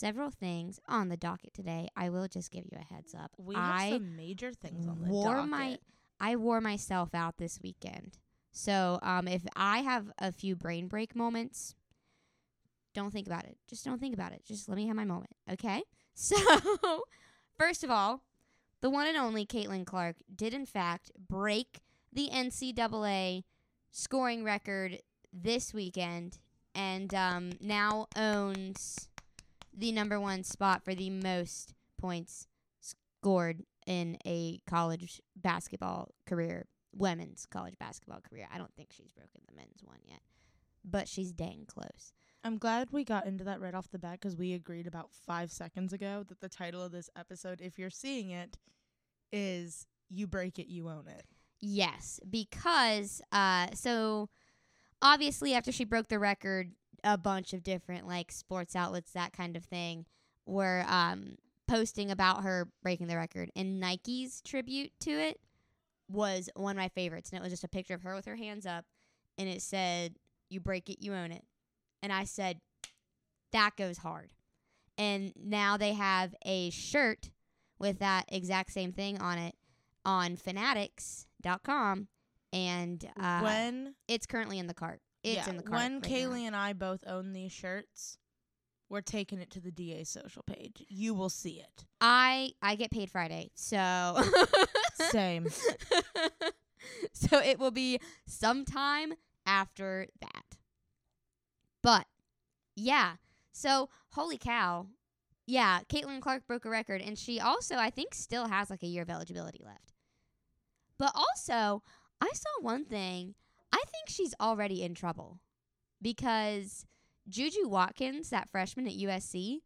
several things on the docket today. I will just give you a heads up. We have I some major things on the wore docket. my I wore myself out this weekend. So um, if I have a few brain break moments, don't think about it. Just don't think about it. Just let me have my moment, okay? So first of all, the one and only Caitlin Clark did in fact break the NCAA scoring record this weekend and um, now owns the number one spot for the most points scored in a college basketball career, women's college basketball career. I don't think she's broken the men's one yet, but she's dang close. I'm glad we got into that right off the bat because we agreed about five seconds ago that the title of this episode, if you're seeing it, is "You Break It, You Own It." Yes, because uh, so obviously after she broke the record, a bunch of different like sports outlets, that kind of thing, were um, posting about her breaking the record, and Nike's tribute to it was one of my favorites, and it was just a picture of her with her hands up, and it said, "You break it, you own it," and I said, "That goes hard." And now they have a shirt with that exact same thing on it on fanatics.com and uh, when it's currently in the cart. It's yeah, in the cart. when right Kaeli now. and I both own these shirts, we're taking it to the DA social page. You will see it. I I get paid Friday, so Same. so it will be sometime after that. But yeah, so holy cow, yeah, Caitlin Clark broke a record, and she also I think still has like a year of eligibility left. But also, I saw one thing. I think she's already in trouble because Juju Watkins, that freshman at USC,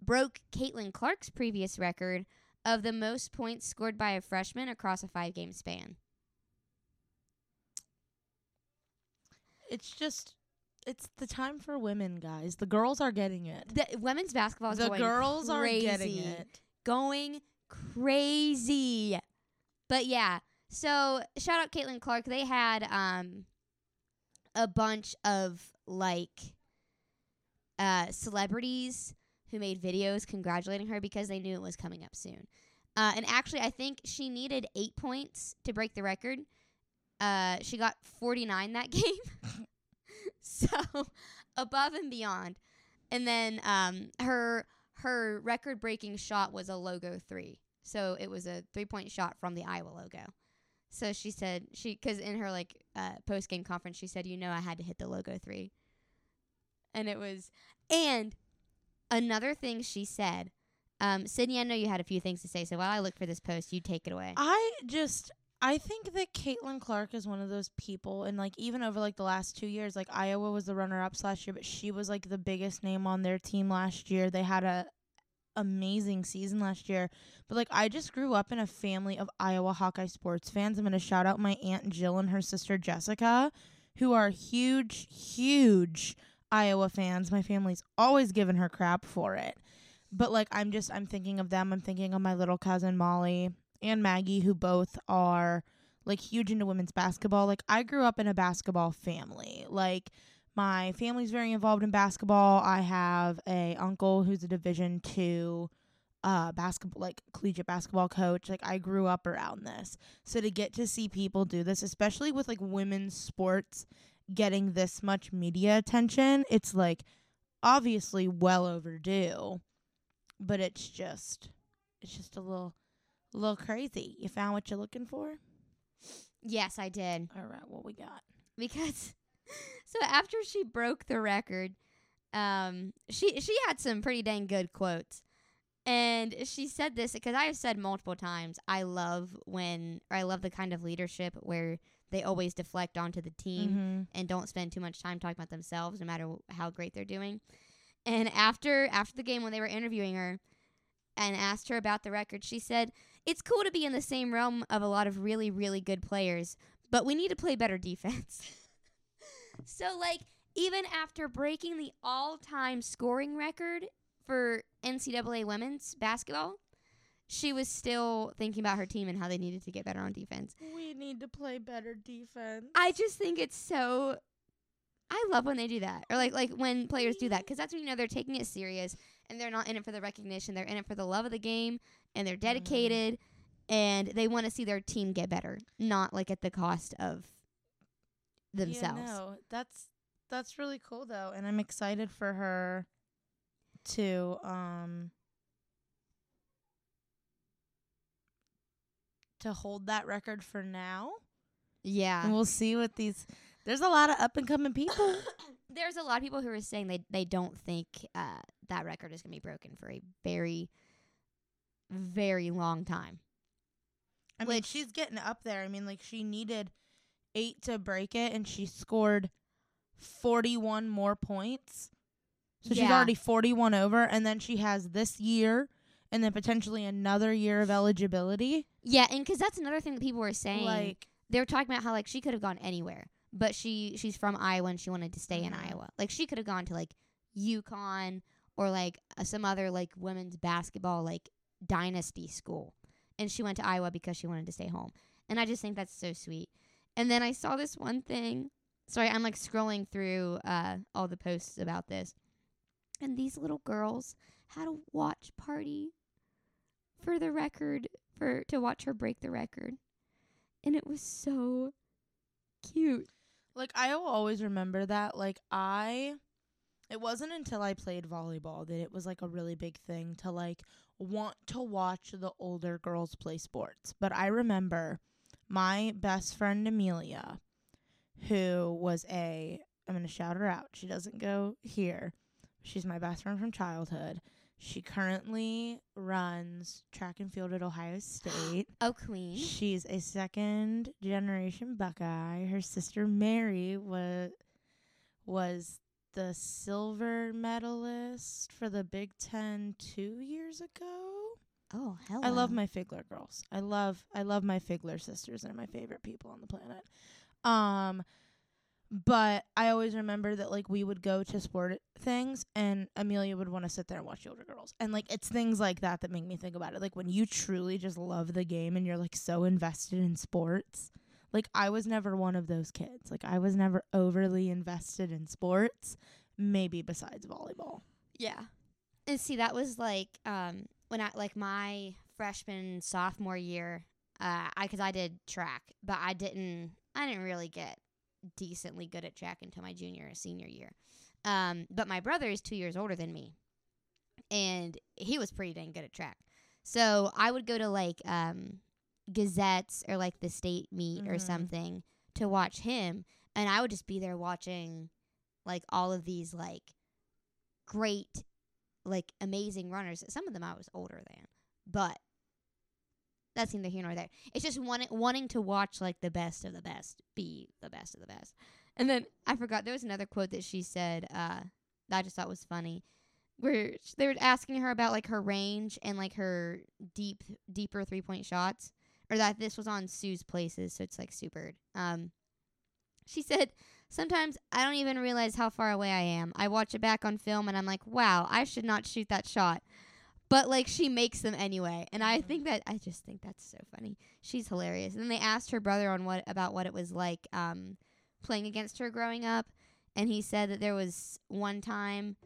broke Caitlin Clark's previous record of the most points scored by a freshman across a five game span. It's just, it's the time for women, guys. The girls are getting it. The women's basketball is The going girls are getting it. Going crazy. But yeah, so shout out Caitlin Clark. They had um a bunch of like uh celebrities who made videos congratulating her because they knew it was coming up soon. Uh, and actually, I think she needed eight points to break the record. Uh, she got 49 that game. so above and beyond. And then um, her her record breaking shot was a logo three. So it was a three point shot from the Iowa logo. So she said she because in her like uh, post game conference she said you know I had to hit the logo three. And it was and another thing she said. Um, Sydney, I know you had a few things to say, so while I look for this post, you take it away. I just I think that Caitlin Clark is one of those people, and like even over like the last two years, like Iowa was the runner ups last year, but she was like the biggest name on their team last year. They had a amazing season last year. But like I just grew up in a family of Iowa Hawkeye sports fans. I'm gonna shout out my aunt Jill and her sister Jessica, who are huge, huge Iowa fans. My family's always given her crap for it. But like I'm just I'm thinking of them. I'm thinking of my little cousin Molly and Maggie who both are like huge into women's basketball. Like I grew up in a basketball family. Like my family's very involved in basketball. I have a uncle who's a division 2 uh basketball like collegiate basketball coach. Like I grew up around this. So to get to see people do this, especially with like women's sports getting this much media attention, it's like obviously well overdue. But it's just it's just a little a little crazy. You found what you're looking for? yes, I did. All right, what we got? because so after she broke the record, um, she she had some pretty dang good quotes, and she said this because I have said multiple times I love when or I love the kind of leadership where they always deflect onto the team Mm-hmm. and don't spend too much time talking about themselves, no matter how great they're doing. And after after the game when they were interviewing her and asked her about the record, she said, "It's cool to be in the same realm of a lot of really really good players, but we need to play better defense." so like even after breaking the all-time scoring record for NCAA women's basketball, she was still thinking about her team and how they needed to get better on defense. We need to play better defense. I just think it's so. I love when they do that, or like like when players do that, because that's when you know they're taking it serious and they're not in it for the recognition. They're in it for the love of the game, and they're mm-hmm. dedicated, and they want to see their team get better, not like at the cost of themselves. Yeah, no, that's that's really cool though, and I'm excited for her to um to hold that record for now. Yeah. And we'll see what these there's a lot of up and coming people. There's a lot of people who are saying they they don't think uh, that record is going to be broken for a very very long time. I mean, she's getting up there. I mean, like she needed 8 to break it and she scored 41 more points. So she's already 41 over and then she has this year and then potentially another year of eligibility. Yeah, and because that's another thing that people were saying. Like they were talking about how like she could have gone anywhere, but she she's from Iowa and she wanted to stay in Mhm. Iowa. Like she could have gone to like UConn or like uh, some other like women's basketball like dynasty school, and she went to Iowa because she wanted to stay home. And I just think that's so sweet. And then I saw this one thing. Sorry, I'm like scrolling through uh, all the posts about this, and these little girls had a watch party for the record for to watch her break the record and it was so cute. Like I will always remember that. Like I it wasn't until I played volleyball that it was like a really big thing to like want to watch the older girls play sports. But I remember my best friend Amelia, who was a I'm gonna shout her out. She doesn't go here. She's my best friend from childhood. She currently runs track and field at Ohio State. Oh, queen. She's a second generation Buckeye. Her sister Mary was was the silver medalist for the Big Ten two years ago. Oh, hello. I love my Figler girls. I love I love my Figler sisters. They're my favorite people on the planet. Um but I always remember that like we would go to sport things and Amelia would want to sit there and watch the older girls. And like it's things like that that make me think about it. Like when you truly just love the game and you're like so invested in sports. Like I was never one of those kids. Like I was never overly invested in sports, maybe besides volleyball. Yeah. And see, that was like um when I like my freshman sophomore year. Uh, I because I did track, but I didn't. I didn't really get decently good at track until my junior or senior year. Um, but my brother is two years older than me, and he was pretty dang good at track. So I would go to like um, gazettes or like the state meet or Mhm. something to watch him, and I would just be there watching like all of these like great, like amazing runners. Some of them I was older than, but that's neither here nor there. It's just wanting wanting to watch like the best of the best be the best of the best. And then I forgot there was another quote that she said uh, that I just thought was funny, where they were asking her about like her range and like her deep deeper three point shots, or that this was on Sue's Places, so it's like super. Um, she said. Sometimes I don't even realize how far away I am. I watch it back on film and I'm like, wow, I should not shoot that shot. But like she makes them anyway. And I think that I just think that's so funny. She's hilarious. And they asked her brother on what about what it was like um playing against her growing up and he said that there was one time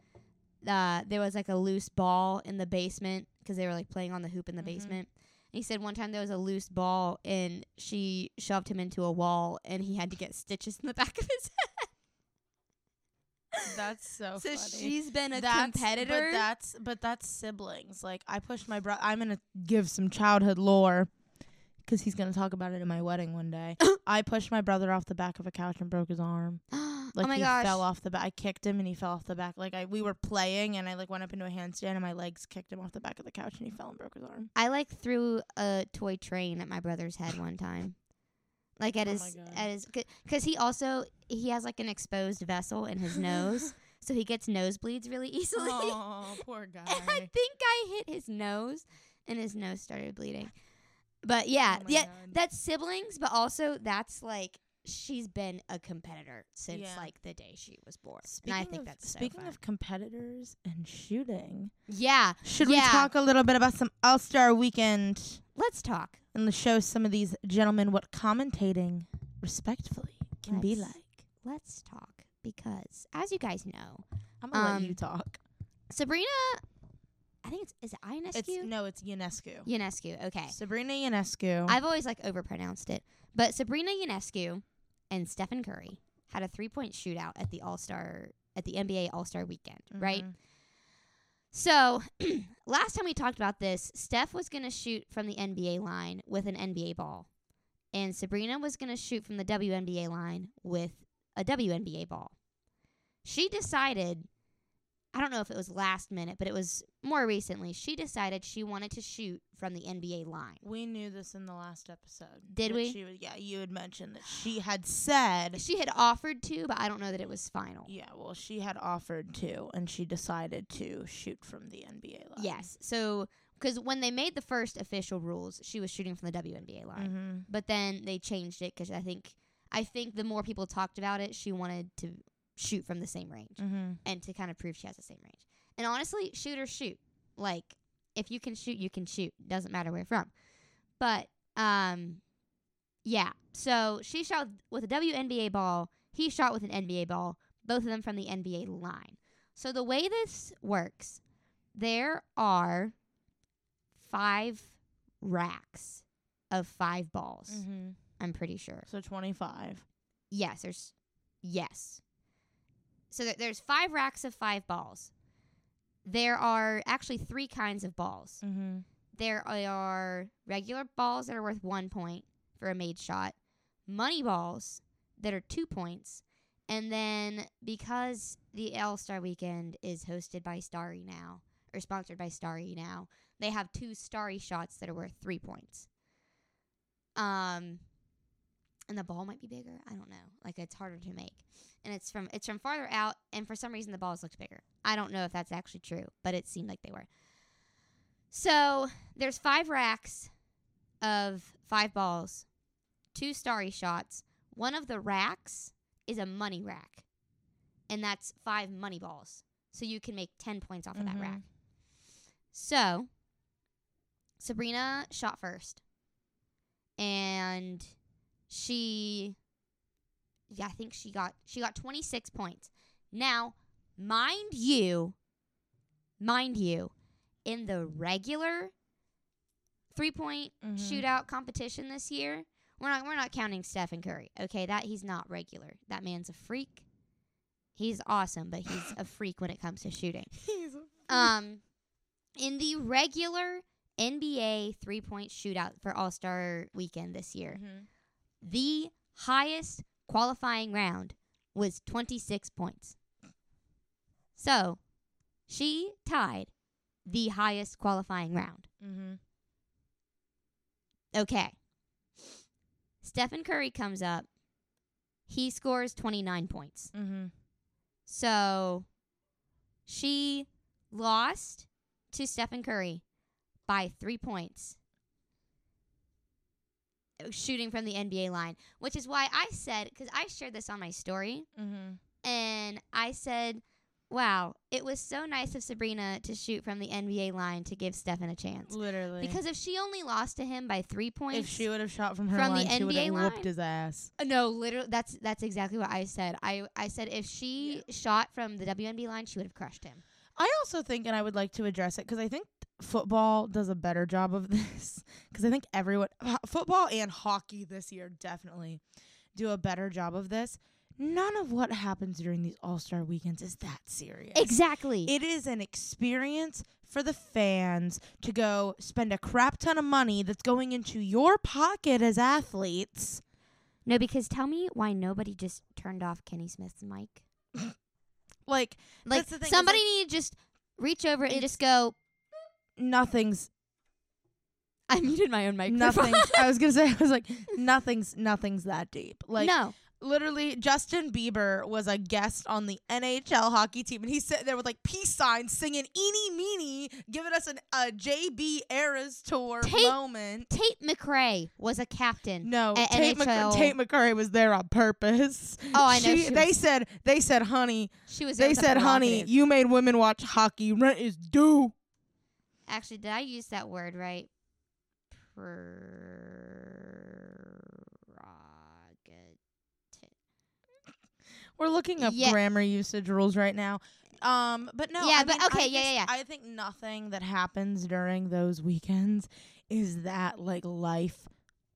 uh there was like a loose ball in the basement because they were like playing on the hoop in the Mhm. basement. And he said one time there was a loose ball and she shoved him into a wall and he had to get stitches in the back of his head. That's so, so funny. she's been a That's- competitor. But that's but that's siblings. Like I pushed my brother. I'm gonna give some childhood lore because he's gonna talk about it in my wedding one day. I pushed my brother off the back of a couch and broke his arm. Oh like oh my he gosh. fell off the back. I kicked him and he fell off the back. Like I we were playing and I like went up into a handstand and my legs kicked him off the back of the couch and he fell and broke his arm. I like threw a toy train at my brother's head one time. Like at Oh his at his because he also he has like an exposed vessel in his nose, so he gets nosebleeds really easily. oh, poor and I think I hit his nose, and his nose started bleeding. But yeah, Oh yeah, God. that's siblings, but also that's like she's been a competitor since Yeah. like the day she was born, Speaking and I think of, that's so speaking fun. of competitors and shooting. yeah. Should we talk a little bit about some All Star Weekend Let's talk. And show some of these gentlemen what commentating respectfully can be Let's- like? Let's talk because, as you guys know, I'm gonna Um, let you talk. Sabrina, I think it's is it It's Ionescu? no, it's Ionescu. Ionescu. Okay, Sabrina Ionescu. I've always like overpronounced it, but Sabrina Ionescu and Stephen Curry had a three point shootout at the All Star at the NBA All Star Weekend, right? So last time we talked about this, Steph was gonna shoot from the NBA line with an NBA ball, and Sabrina was gonna shoot from the WNBA line with a WNBA ball. She decided, I don't know if it was last minute, but it was more recently. She decided she wanted to shoot from the NBA line. We knew this in the last episode. Did we? She would, yeah, you had mentioned that she had said. She had offered to, but I don't know that it was final. Yeah, well, she had offered to, and she decided to shoot from the NBA line. Yes. So, because when they made the first official rules, she was shooting from the WNBA line. Mm-hmm. But then they changed it 'cause I think I think the more people talked about it, she wanted to shoot from the same range Mm-hmm. and to kind of prove she has the same range. And honestly, shoot or shoot. Like if you can shoot, you can shoot. Doesn't matter where from. But um, yeah. So she shot with a WNBA ball. He shot with an NBA ball. Both of them from the NBA line. So the way this works, there are five racks of five balls. Mm-hmm. I'm pretty sure. So 25. Yes, there's yes. So there, there's five racks of five balls. There are actually three kinds of balls. Mm-hmm. There are regular balls that are worth one point for a made shot, money balls that are two points, and then because the All Star Weekend is hosted by Starry now or sponsored by Starry now, they have two Starry shots that are worth three points. Um, and the ball might be bigger. I don't know. Like it's harder to make, and it's from it's from farther out, and for some reason the balls looked bigger. I don't know if that's actually true, but it seemed like they were. So there's five racks of five balls, two starry shots. One of the racks is a money rack, and that's five money balls. So you can make ten points off of that rack. Mm-hmm. So Sabrina shot first, and she, yeah, I think she got she got twenty six points. Now, mind you, mind you, in the regular three point Mhm. shootout competition this year, we're not we're not counting Stephen Curry. Okay, that he's not regular. That man's a freak. He's awesome, but he's a freak when it comes to shooting. Um, in the regular NBA three point shootout for All Star Weekend this year, Mhm. The highest qualifying round was 26 points. So, she tied the highest qualifying round. Mm-hmm. Okay. Stephen Curry comes up. He scores 29 points. Mm-hmm. So, she lost to Stephen Curry by three points. Shooting from the NBA line, which is why I said, because I shared this on my story, Mm-hmm. and I said, wow, it was so nice of Sabrina to shoot from the NBA line to give Stephen a chance. Literally. Because if she only lost to him by three points, if she would have shot from her from the line, she would NBA have line? whooped his ass. Uh, No, literally, that's that's exactly what I said. I I said if she shot from the WNB line, she would have crushed him. I also think, and I would like to address it because I think football does a better job of this. Because I think everyone, football and hockey this year definitely do a better job of this. None of what happens during these All Star weekends is that serious. Exactly. It is an experience for the fans to go spend a crap ton of money that's going into your pocket as athletes. no, because tell me why nobody just turned off Kenny Smith's mic. Like, Like That's the thing, somebody like, need to just reach over and just go. Nothing's I muted my own microphone. nothing's I was gonna say I was like nothing's nothing's that deep. Like no, literally Justin Bieber was a guest on the NHL hockey team and he's sitting there with like peace signs singing eeny meeny, giving us an a JB Eras tour Tate- moment. Tate McRae was a captain. No, A- Tate, NHL. Tate McRae was there on purpose. Oh, I know. She- she they was- said they said, honey, She was. there they with a said, honey, prerogative. you made women watch hockey. Rent is due. Actually, did I use that word right? Prerogative. We're looking up Yeah. grammar usage rules right now. Um, but no, Yeah, I but mean, I okay, yeah, just- yeah, yeah. I think nothing that happens during those weekends is that like life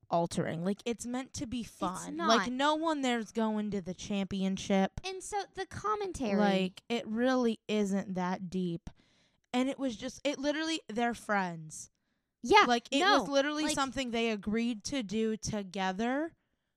altering. Like it's meant to be fun. Like no one there's going to the championship. And so the commentary, Like it really isn't that deep. And it was just it literally they're friends. yeah, Like it no, was literally like- something they agreed to do together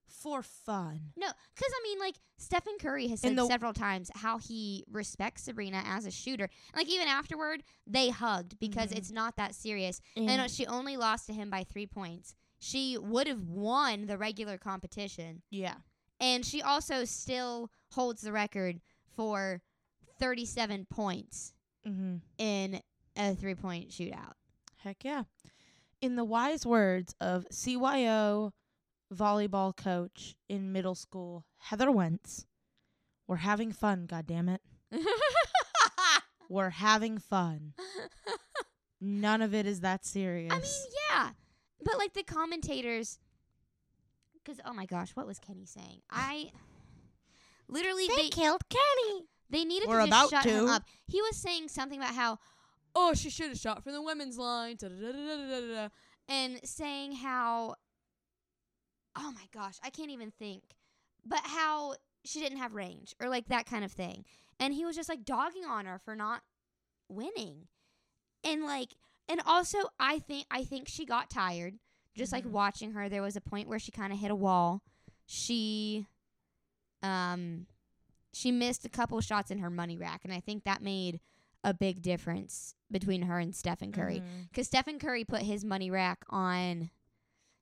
for fun. No, because I mean, like Stephen Curry has said several times how he respects Sabrina as a shooter. Like even afterward, they hugged because Mhm. it's not that serious. And uh, she only lost to him by three points. She would have won the regular competition, yeah. and she also still holds the record for thirty-seven points Mhm. in a three-point shootout. Heck yeah. In the wise words of CYO volleyball coach in middle school, Heather Wentz, we're having fun, goddammit. We're having fun. None of it is that serious. I mean, yeah, but like the commentators, because oh my gosh, what was Kenny saying? I literally they killed Kenny. They needed We're to just shut him up. He was saying something about how oh she should have shot from the women's line, and saying how oh my gosh, I can't even think, but how she didn't have range or like that kind of thing, and he was just like dogging on her for not winning, and like and also I think I think she got tired just like Mhm. watching her. There was a point where she kind of hit a wall. She um she missed a couple shots in her money rack and I think that made a big difference between her and Stephen Curry Mhm. cuz Stephen Curry put his money rack on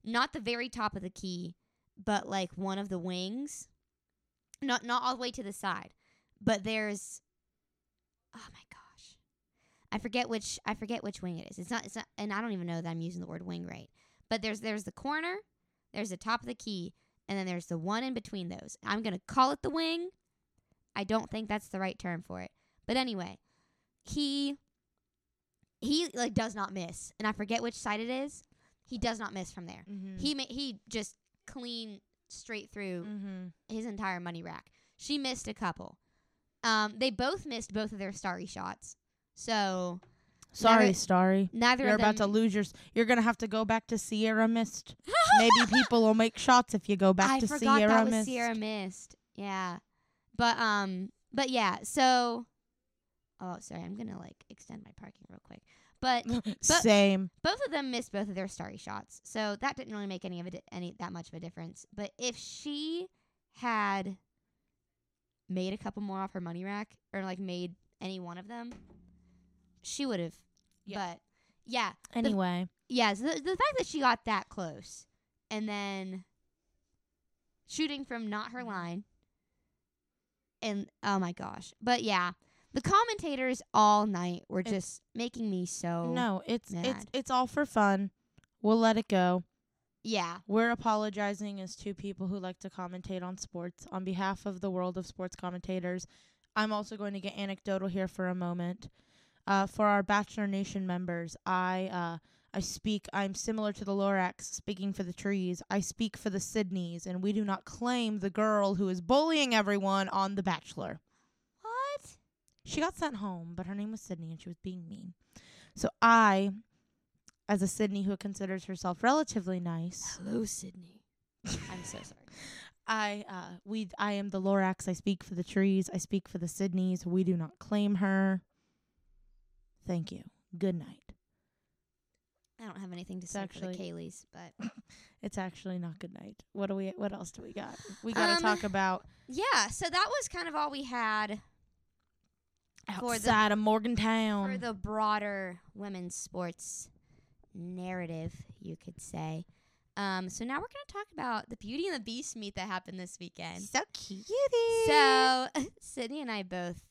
not the very top of the key, but like one of the wings. Not not all the way to the side. But there's Oh my gosh. I forget which I forget which wing it is. It's not it's not and I don't even know that I'm using the word wing right. But there's there's the corner, there's the top of the key, and then there's the one in between those. I'm going to call it the wing. I don't think that's the right term for it. But anyway, he he like does not miss. And I forget which side it is. He does not miss from there. Mhm. He ma- he just clean straight through Mhm. his entire money rack. She missed a couple. Um, they both missed both of their starry shots. So Sorry, Neither- Starry. neither You're about to lose your. s- You're gonna have to go back to Sierra Mist. Maybe people will make shots if you go back I to Sierra Mist. I forgot Sierra that was Mist. Sierra Mist. Yeah, but um, but yeah. So, oh, sorry, I'm gonna like extend my parking real quick. But Same. both of them missed both of their starry shots, so that didn't really make any of it any that much of a difference. But if she had made a couple more off her money rack, or like made any one of them, she would have. Yeah. But yeah, Anyway, yeah. So the, the fact that she got that close, and then shooting from not her line, and oh my gosh, but yeah. The commentators all night were It's- just making me so no, it's it's it's all for fun. We'll let it go. yeah We're apologizing as two people who like to commentate on sports on behalf of the world of sports commentators. I'm also going to get anecdotal here for a moment. Uh, for our Bachelor Nation members, I uh, I speak. I'm similar to the Lorax, speaking for the trees. I speak for the Sydneys, and we do not claim the girl who is bullying everyone on The Bachelor. What? She got sent home, but her name was Sydney and she was being mean. So I, as a Sydney who considers herself relatively nice, Hello, Sydney. I'm so sorry. I uh we I am the Lorax. I speak for the trees. I speak for the Sydneys. We do not claim her. Thank you. Good night. I don't have anything to say for the actually- Kaelis, but It's actually not good night. What do we what else do we got? We got to Um, talk about yeah. So that was kind of all we had for the- outside of Morgantown. for the broader women's sports narrative, you could say. Um, so now we're gonna talk about the Beauty and the Beast meet that happened this weekend. so cutie. So Sydney and I both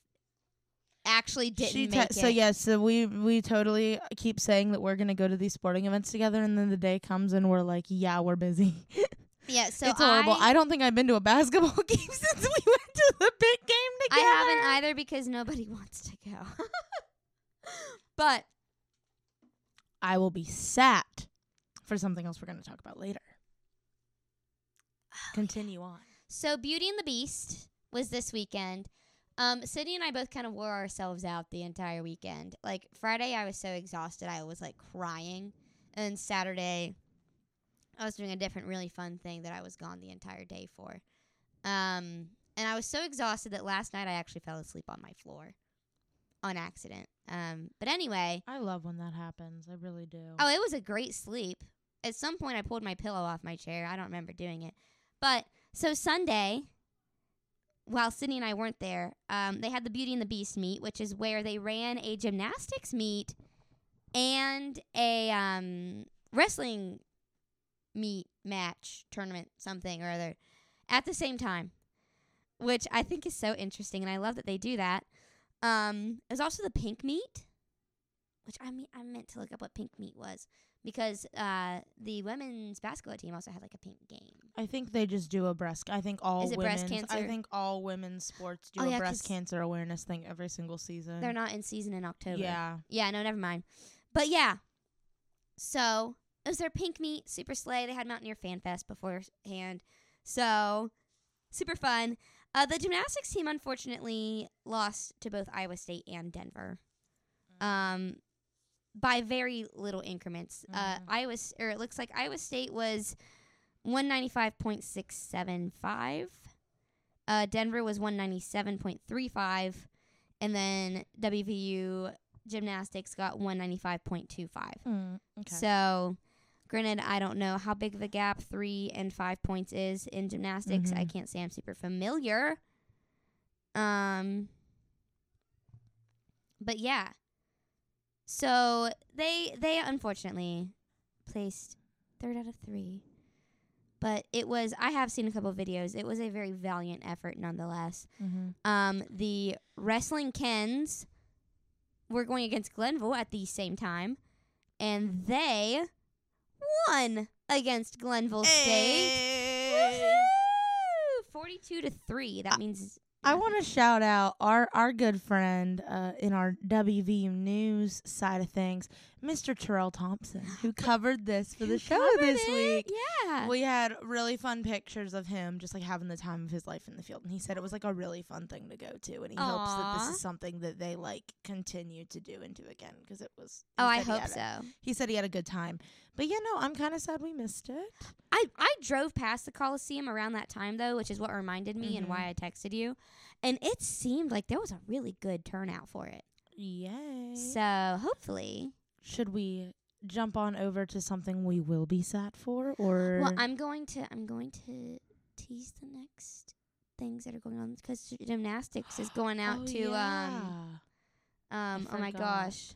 actually didn't She make te- it. so yes, so we we totally keep saying that we're gonna go to these sporting events together, and then the day comes and we're like, yeah, we're busy. yeah. So it's horrible. I, I, don't think I've been to a basketball game since we went to the big game together. I haven't either because nobody wants to go. but I will be sat for something else we're gonna talk about later. Oh, Continue on. So Beauty and the Beast was this weekend. Um, Sydney and I both kind of wore ourselves out the entire weekend. Like Friday, I was so exhausted, I was like crying, and Saturday, I was doing a different, really fun thing that I was gone the entire day for. Um, and I was so exhausted that last night I actually fell asleep on my floor on accident. Um, but anyway, I love when that happens. I really do. oh, it was a great sleep. At some point, I pulled my pillow off my chair. I don't remember doing it. But so Sunday, while Sydney and I weren't there, um, they had the Beauty and the Beast meet, which is where they ran a gymnastics meet and a um, wrestling meet match tournament, something or other, at the same time, which I think is so interesting, and I love that they do that. Um, was also the pink meet, which I mean I meant to look up what pink meet was because uh, the women's basketball team also had like a pink game. I think they just do a breast. I think all Is it breast women's. I think all women's sports do Oh, a yeah, breast cancer awareness thing every single season. They're not in season in October. Yeah. Yeah, no, never mind. But yeah, so it was their pink meet, super slay. They had Mountaineer Fan Fest beforehand, so super fun. Uh, the gymnastics team unfortunately lost to both Iowa State and Denver, um, by very little increments. Uh, Mhm. Iowa, or it looks like Iowa State was one ninety five point six seven five. Uh, Denver was one ninety seven point three five, and then WVU gymnastics got one ninety five point two five. Mm, okay. So, granted, I don't know how big of a gap three and five points is in gymnastics. I Mhm. can't say I'm super familiar. Um, but yeah. So they they unfortunately placed third out of three. But it was I have seen a couple of videos. It was a very valiant effort nonetheless. mm-hmm. Um, the wrestling Kens were going against Glenville at the same time, and they won against Glenville State. Woohoo! Forty-two to three. That means I want to shout out our our good friend uh, in our WVU news side of things, Mr. Terrell Thompson, who covered this for the show this it. week. Yeah. We had really fun pictures of him just like having the time of his life in the field. And he said it was like a really fun thing to go to. And he hopes that this is something that they like continue to do and do again because it was. oh, I hope had a- so. he said he had a good time. But yeah, no, I'm kind of sad we missed it. I, I drove past the Coliseum around that time though, which is what reminded me and Mhm. why I texted you. And it seemed like there was a really good turnout for it. Yay. So hopefully Should we jump on over to something we will be sad for or Well, I'm going to I'm going to tease the next things that are going on because gymnastics is going out Oh, to um yeah. um oh my gosh.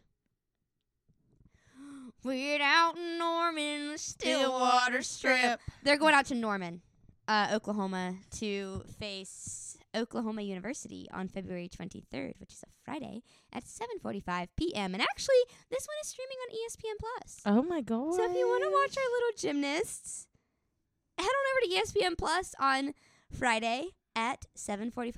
We're out in Norman, the Stillwater Strip. They're going out to Norman, uh, Oklahoma, to face Oklahoma University on February 23rd, which is a Friday at 7:45 p.m. And actually, this one is streaming on ESPN Plus. Oh my god. So if you want to watch our little gymnasts, head on over to ESPN Plus on Friday at 7:45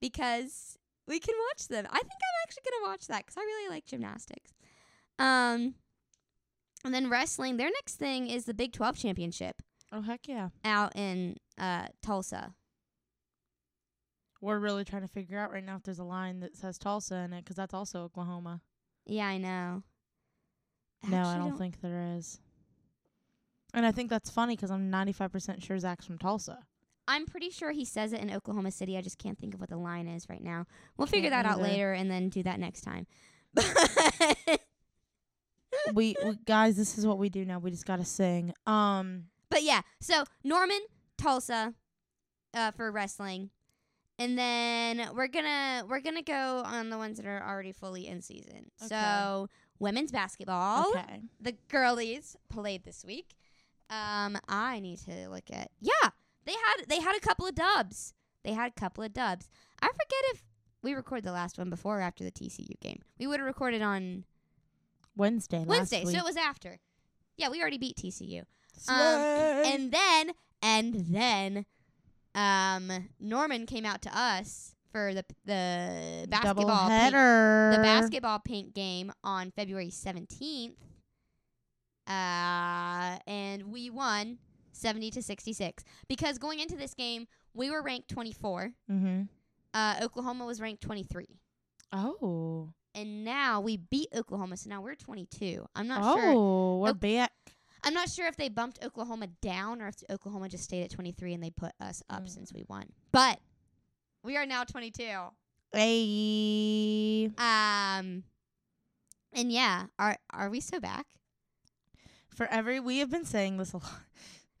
because we can watch them. I think I'm actually going to watch that cuz I really like gymnastics. Um and then wrestling, their next thing is the Big 12 championship Oh heck yeah. out in uh Tulsa. We're really trying to figure out right now if there's a line that says Tulsa in it because that's also Oklahoma. Yeah, I know. no, I actually don't, think there is. And I think that's funny because I'm 95% sure Zach's from Tulsa. I'm pretty sure he says it in Oklahoma City. I just can't think of what the line is right now. We'll figure Can't that out either. later and then do that next time. we, we guys, this is what we do now. We just gotta sing. Um, But yeah, so Norman, Tulsa, uh, for wrestling, and then we're gonna we're gonna go on the ones that are already fully in season. So women's basketball, okay. the girlies played this week. Um, I need to look at yeah, they had they had a couple of dubs. They had a couple of dubs. I forget if we recorded the last one before or after the TCU game. We would have recorded on Wednesday. last Wednesday, week. so it was after. Yeah, we already beat TCU. Slay. And then and then um Norman came out to us for the the basketball pink, the basketball pink game on February 17th. Uh and we won 70 to 66 because going into this game we were ranked 24. Mm-hmm. Uh, Oklahoma was ranked 23. Oh. And now we beat Oklahoma, so now we're 22. I'm not oh, sure. Oh, we're Ok- back. I'm not sure if they bumped Oklahoma down or if Oklahoma just stayed at 23 and they put us up Mm. since we won. But we are now 22. Hey. Um, and yeah, are are we so back? For every, we have been saying this a lot.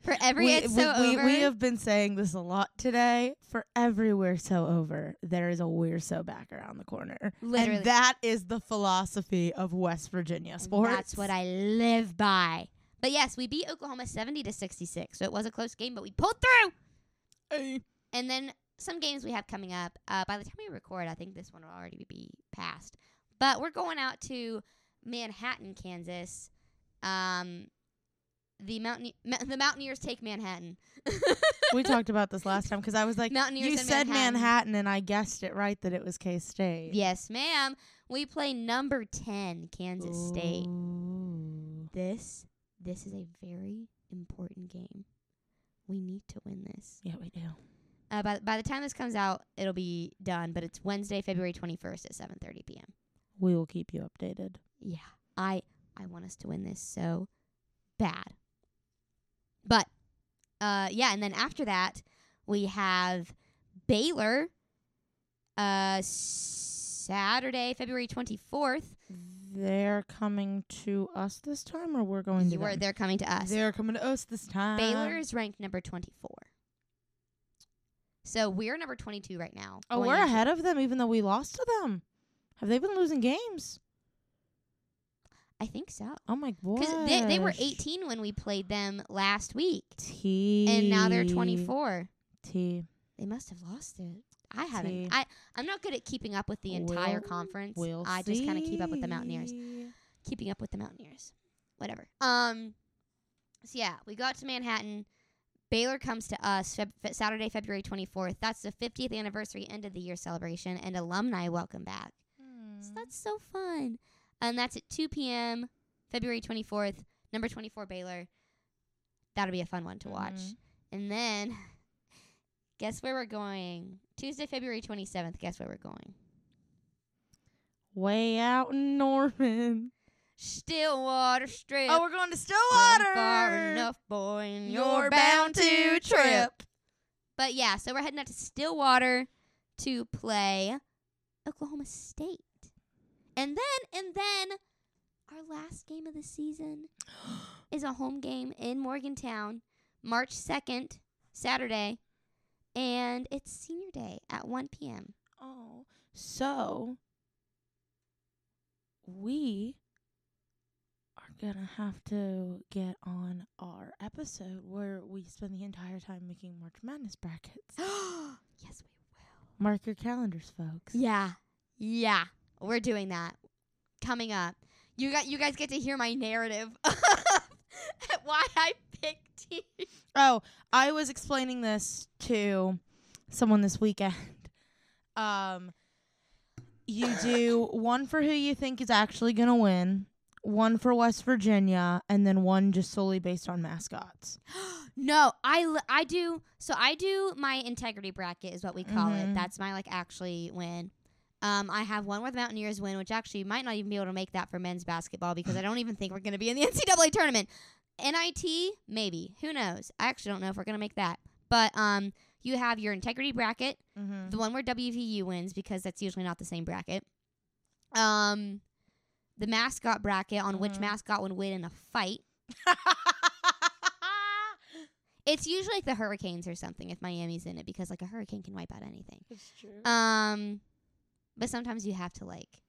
For every we, it's we, so we, over. we have been saying this a lot today. For every we're so over, there is a we're so back around the corner. Literally. And that is the philosophy of West Virginia And sports. That's what I live by. But yes, we beat Oklahoma 70 to 66. So it was a close game, but we pulled through. Hey. And then some games we have coming up. Uh, by the time we record, I think this one will already be passed. But we're going out to Manhattan, Kansas. Um, the Mountain Ma- the Mountaineers take Manhattan. we talked about this last time because I was like, Mountaineers you and said Manhattan. Manhattan. and I guessed it right that it was K State. Yes, ma'am. We play number 10, Kansas State. This this is a very important game. We need to win this. Yeah, we do. Uh, by by the time this comes out, it'll be done. But it's Wednesday, February twenty first at seven thirty p.m. We will keep you updated. Yeah, I I want us to win this so bad. But uh, yeah, and then after that we have Baylor. Uh, Saturday, February twenty fourth. They're coming to us this time, or we're going to You were them? they're coming to us. They're coming to us this time. Baylor is ranked number 24. So we're number 22 right now. Oh, we're ahead of them, even though we lost to them. Have they been losing games? I think so. Oh my god! Because they, they were 18 when we played them last week. T And now they're 24. T. They must have lost it. I haven't. See. I, I'm not good at keeping up with the entire We'll- conference. We'll I just kind of keep up with the Mountaineers. Keeping up with the Mountaineers. Whatever. Um. So yeah, we go out to Manhattan. Baylor comes to us Feb- Fe- Saturday, February 24th. That's the 50th anniversary end of the year celebration and alumni welcome back. So that's so fun. And that's at 2 p.m., February 24th, number 24 Baylor. That'll be a fun one to watch. Mhm. And then, guess where we're going? Tuesday, February 27th. Guess where we're going? Way out in Norman. Stillwater Strip. Oh, we're going to Run Stillwater. Far enough, boy, and You're bound to trip. But yeah, so we're heading out to Stillwater to play Oklahoma State. And then, and then, our last game of the season is a home game in Morgantown, March 2nd, Saturday. And it's senior day at 1 p.m. Oh, so we are gonna have to get on our episode where we spend the entire time making March Madness brackets. yes, we will. Mark your calendars, folks. Yeah. Yeah. We're doing that. Coming up. You got you guys get to hear my narrative why I picked teams. Oh, I was explaining this to someone this weekend. Um, you do one for who you think is actually going to win, one for West Virginia, and then one just solely based on mascots. no, I l- I do so I do my integrity bracket is what we call Mhm. it. That's my like actually win. Um, I have one where the Mountaineers win, which actually might not even be able to make that for men's basketball because I don't even think we're going to be in the NCAA tournament. NIT, maybe. Who knows? I actually don't know if we're going to make that. But um, you have your integrity bracket, Mm-hmm. the one where WVU wins because that's usually not the same bracket. Um, the mascot bracket on which Mhm. mascot would win in a fight. It's usually like the Hurricanes or something if Miami's in it because like a hurricane can wipe out anything. It's true. Um, but sometimes you have to like,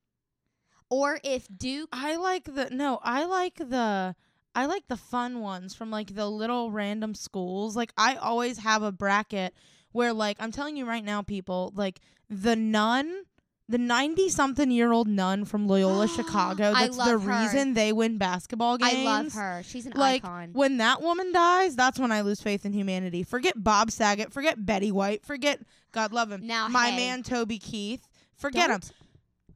or if Duke. I like the no, I like the I like the fun ones from like the little random schools. Like I always have a bracket where like I'm telling you right now people, like the nun the 90 something year old nun from Loyola Chicago that's the her. reason they win basketball games. I love her. She's an Like, icon. When that woman dies, that's when I lose faith in humanity. Forget Bob Saget, forget Betty White, forget God love him. Now, My hey, man Toby Keith. Forget him don't-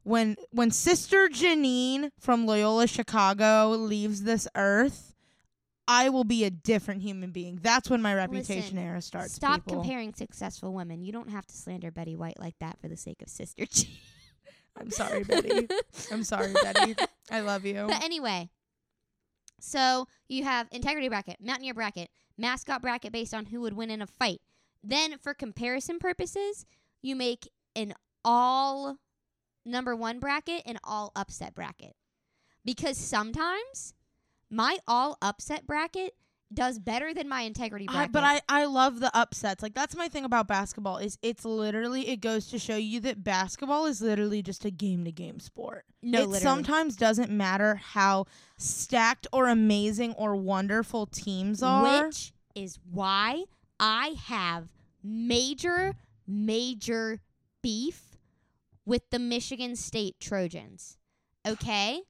when when Sister Janine from Loyola Chicago leaves this earth, I will be a different human being. That's when my reputation Listen, era starts. Stop people. comparing successful women. You don't have to slander Betty White like that for the sake of sister Jean. I'm sorry, Betty. I'm sorry, Betty. I love you. But anyway, so you have integrity bracket, mountaineer bracket, mascot bracket based on who would win in a fight. Then, for comparison purposes, you make an all number one bracket and all upset bracket. Because sometimes my all upset bracket does better than my integrity I, bracket. but I, I love the upsets. Like that's my thing about basketball is it's literally it goes to show you that basketball is literally just a game to game sport. no, it literally. sometimes doesn't matter how stacked or amazing or wonderful teams are. Which is why I have major, major beef with the Michigan State Trojans. Okay?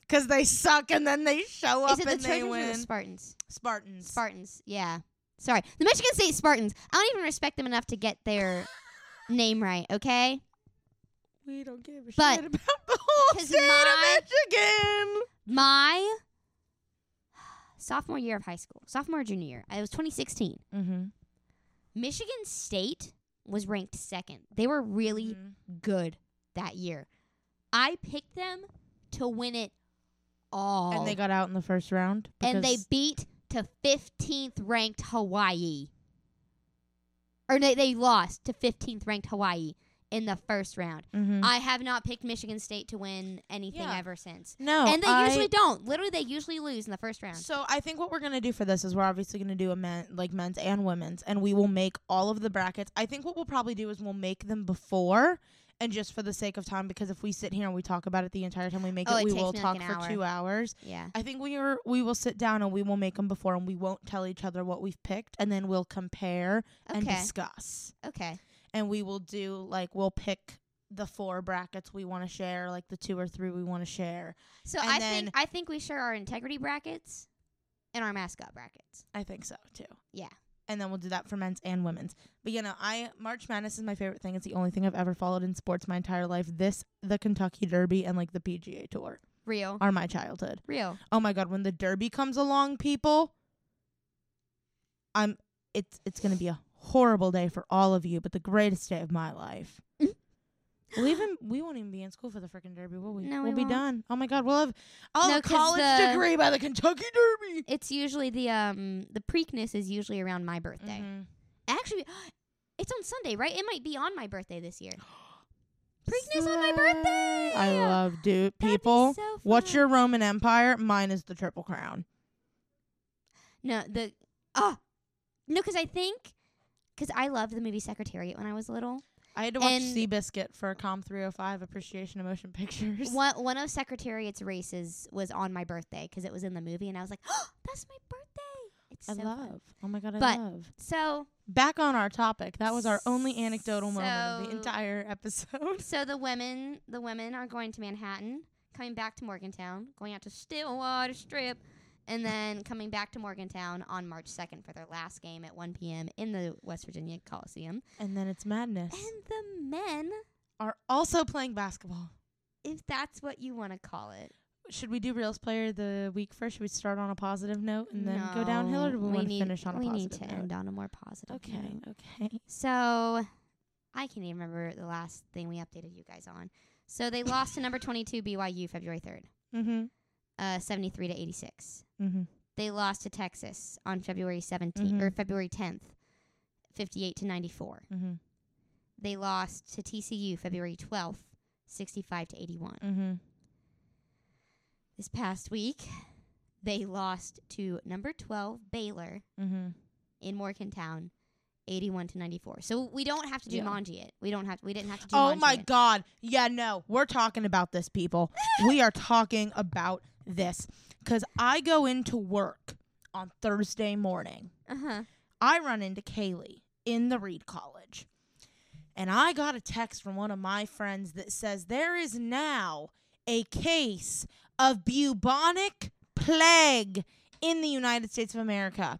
Because they suck and then they show up Is it the and they Trojans or win. the Spartans? Spartans. Spartans, yeah. Sorry. The Michigan State Spartans. I don't even respect them enough to get their name right, okay? we don't give a But- shit about the whole state my- of Michigan. My sophomore year of high school, sophomore junior year, it was 2016. Mm-hmm. Michigan State was ranked second. They were really Mm-hmm. good that year. I picked them to win it all. And they got out in the first round. and they beat to 15th ranked Hawaii. Or they, they lost to 15th ranked Hawaii in the first round. Mhm. I have not picked Michigan State to win anything Yeah. ever since. no, and they I- usually don't. Literally, they usually lose in the first round. So I think what we're gonna do for this is we're obviously gonna do a men like men's and women's, and we will make all of the brackets. I think what we'll probably do is we'll make them before, and just for the sake of time, because if we sit here and we talk about it the entire time we make Oh, it, it we will talk like for hour. two hours. Yeah. I think we are we will sit down and we will make them before, and we won't tell each other what we've picked, and then we'll compare and discuss, Okay. And we will do like we'll pick the four brackets we want to share, like the two or three we want to share. So And I think I think we share our integrity brackets and our mascot brackets. I think so too. Yeah. And then we'll do that for men's and women's. But you know, I March Madness is my favorite thing. It's the only thing I've ever followed in sports my entire life. This, the Kentucky Derby, and like the PGA Tour Real. are my childhood. Real. Oh my god, when the Derby comes along, people, I'm it's it's gonna be a horrible day for all of you, but the greatest day of my life. We'll even we won't even be in school for the freaking Derby, will we? No, we'll we be won't. done. Oh my god, we'll have I'll No, have a 'cause college the- degree by the Kentucky Derby. It's usually the um the Preakness is usually around my birthday. Mhm. Actually, it's on Sunday, right? It might be on my birthday this year. Preakness on my birthday. I love dude That'd be people. so What's fun. your Roman Empire? Mine is the Triple Crown. no the ah no? Because I think because I loved the movie Secretariat when I was little. I had to watch And- Seabiscuit for Com 305 Appreciation of Motion Pictures. One one of Secretariat's races was on my birthday because it was in the movie, and I was like, oh, "That's my birthday!" It's I so love. fun. Oh my god, I But- love. So Back on our topic. That was our only anecdotal moment of the entire episode. so the women the women are going to Manhattan, coming back to Morgantown, going out to Stillwater Strip, and then coming back to Morgantown on March second for their last game at one p.m. in the West Virginia Coliseum. And then it's madness. And the men, Are also playing basketball. if that's what you want to call it, Should we do Reels Player the Week first? Should we start on a positive note and then go downhill, or do we, want to finish on a positive note? we need to note? end on a more positive Okay, note. okay. So I can't even remember the last thing we updated you guys on. So they lost to number 22 BYU February 3rd, Mm-hmm. uh, 73 to 86. Mm-hmm. They lost to Texas on February 17th Mhm. or February 10th, 58 to 94. Mm-hmm. They lost to TCU February 12th, 65 to 81. Mm-hmm. This past week, they lost to number 12 Baylor Mm-hmm. in Morgantown, 81 to 94. So we don't have to do Yeah. Manji it. We don't have. to, We didn't have to do. Oh Manji my it. god. Yeah, no. We're talking about this, people. we are talking about this. Cause I go into work on Thursday morning. Uh huh. I run into Kaeli in the Reed College. And I got a text from one of my friends that says there is now a case of bubonic plague in the United States of America.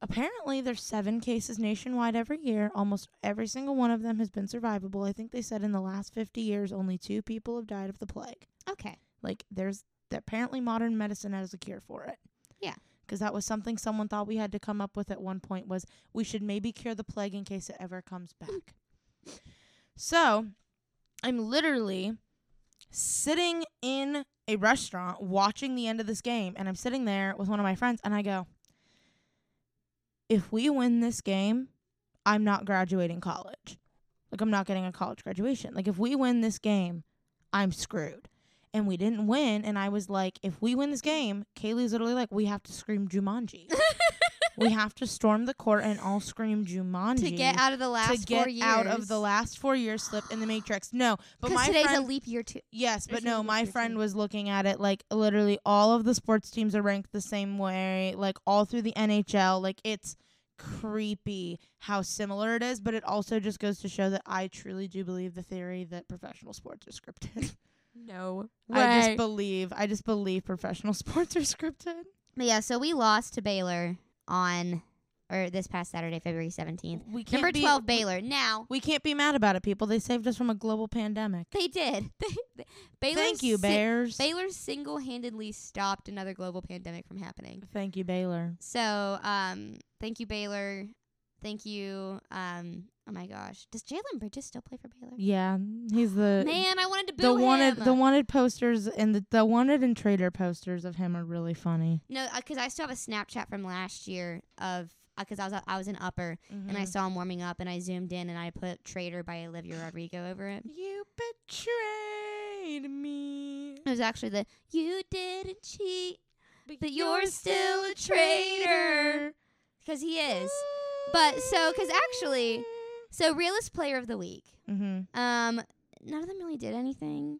Apparently, there's seven cases nationwide every year. Almost every single one of them has been survivable. I think they said in the last 50 years, only two people have died of the plague. Okay. Like, there's apparently modern medicine has a cure for it. Yeah. because that was something someone thought we had to come up with at one point was we should maybe cure the plague in case it ever comes back. so, I'm literally sitting in a restaurant watching the end of this game and I'm sitting there with one of my friends and I go, "If we win this game, I'm not graduating college. Like I'm not getting a college graduation. Like if we win this game, I'm screwed." And we didn't win and I was like, "If we win this game, Kaeli's literally like, we have to scream Jumanji." we have to storm the court and all scream Jumanji to get out of the last to get four years. out of the last four years slip in the matrix. No, but my today's friend, a leap year too. yes, but There's no, my friend in- was looking at it like literally all of the sports teams are ranked the same way, like all through the NHL. Like it's creepy how similar it is, but it also just goes to show that I truly do believe the theory that professional sports are scripted. No I just believe, I just believe professional sports are scripted. But yeah, so we lost to Baylor on or this past Saturday, February seventeenth. We can't Number be, twelve, Baylor. Now We can't be mad about it, people. They saved us from a global pandemic. they did. They, they, Baylor Thank you, si- Bears. Baylor single-handedly stopped another global pandemic from happening. Thank you, Baylor. So, um, thank you, Baylor. Thank you. Um, oh my gosh, does Jalen Bridges still play for Baylor? Yeah, he's the Man, I wanted to boo the wanted him. the wanted posters and the, the wanted and trader posters of him are really funny. no, because I still have a Snapchat from last year of because I was I was in upper and Mm-hmm. I saw him warming up and I zoomed in and I put "Traitor" by Olivia Rodrigo over it. you betrayed me, It was actually the "You didn't cheat" but you're still a traitor. because he is. But so, because actually, so realist player of the week. Mm-hmm. Um, none of them really did anything.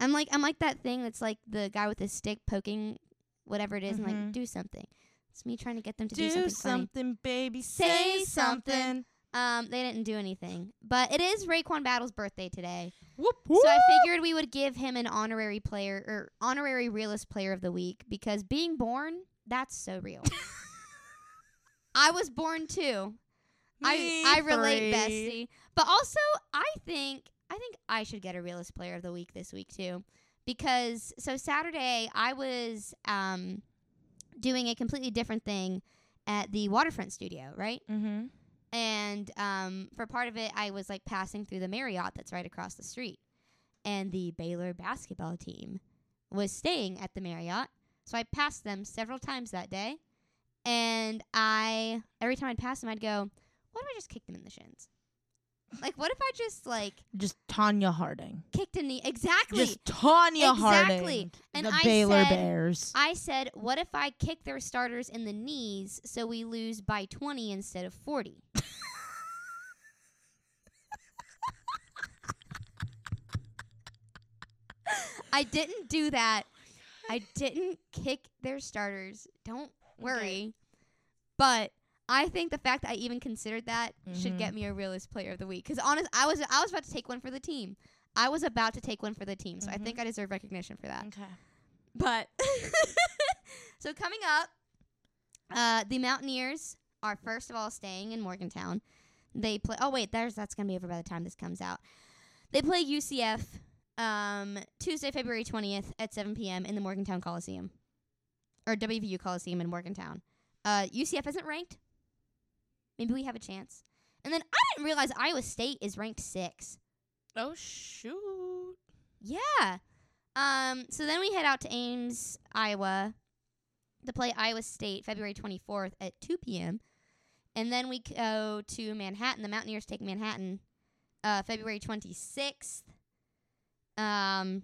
I'm like I'm like that thing that's like the guy with the stick poking whatever it is and Mhm. like do something. It's me trying to get them to do, Do something, something, baby. Say Say something. something. Um, they didn't do anything, but it is RaeQuan Battle's birthday today, Whoop, whoop. so I figured we would give him an honorary player or honorary realist player of the week because being born that's so real. I was born too. I Me I relate, free. bestie. But also, I think I think I should get a realist player of the week this week too, because so Saturday I was um doing a completely different thing at the waterfront studio, right? Mm-hmm. And um for part of it, I was like passing through the Marriott that's right across the street, and the Baylor basketball team was staying at the Marriott, so I passed them several times that day, and I every time I'd pass them, I'd go, "What if I just kicked them in the shins?" Like, what if I just like Just Tonya Harding. kicked a knee? Exactly. Just Tonya Exactly. Harding. And the I Baylor said- Bears. I said, "What if I kick their starters in the knees so we lose by 20 instead of 40?" I didn't do that. I didn't kick their starters. Don't worry. But I think the fact that I even considered that should Mhm. get me a realist player of the week. Because honest, I was I was about to take one for the team. I was about to take one for the team, so I Mhm. think I deserve recognition for that. Okay. But so coming up, uh, the Mountaineers are first of all staying in Morgantown. They play. Oh wait, there's that's gonna be over by the time this comes out. They play UCF um, Tuesday, February twentieth at seven p.m. in the Morgantown Coliseum, or WVU Coliseum in Morgantown. Uh, UCF isn't ranked. Maybe we have a chance. And then I didn't realize Iowa State is ranked six. Oh shoot. Yeah. Um, so then we head out to Ames, Iowa to play Iowa State February 24th at 2 p.m. And then we go to Manhattan. The Mountaineers take Manhattan uh, February 26th. Um,